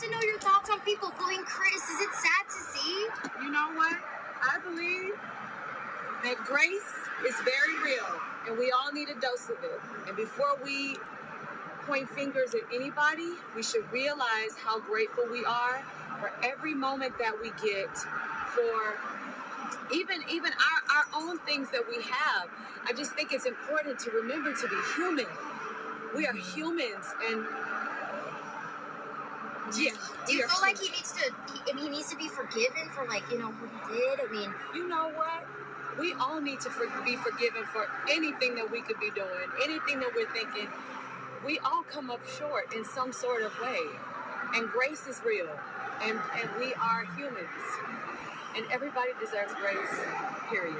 to know your thoughts on people bullying Chris. Is it sad to see? You know what? I believe that grace is very real and we all need a dose of it. And before we point fingers at anybody, we should realize how grateful we are for every moment that we get for even even our, our own things that we have. I just think it's important to remember to be human. We are humans and yeah. Do you feel like he needs to? He, I mean, he needs to be forgiven for like you know what he did. I mean, you know what? We all need to for, be forgiven for anything that we could be doing, anything that we're thinking. We all come up short in some sort of way. And grace is real. And, and we are humans. And everybody deserves grace, period.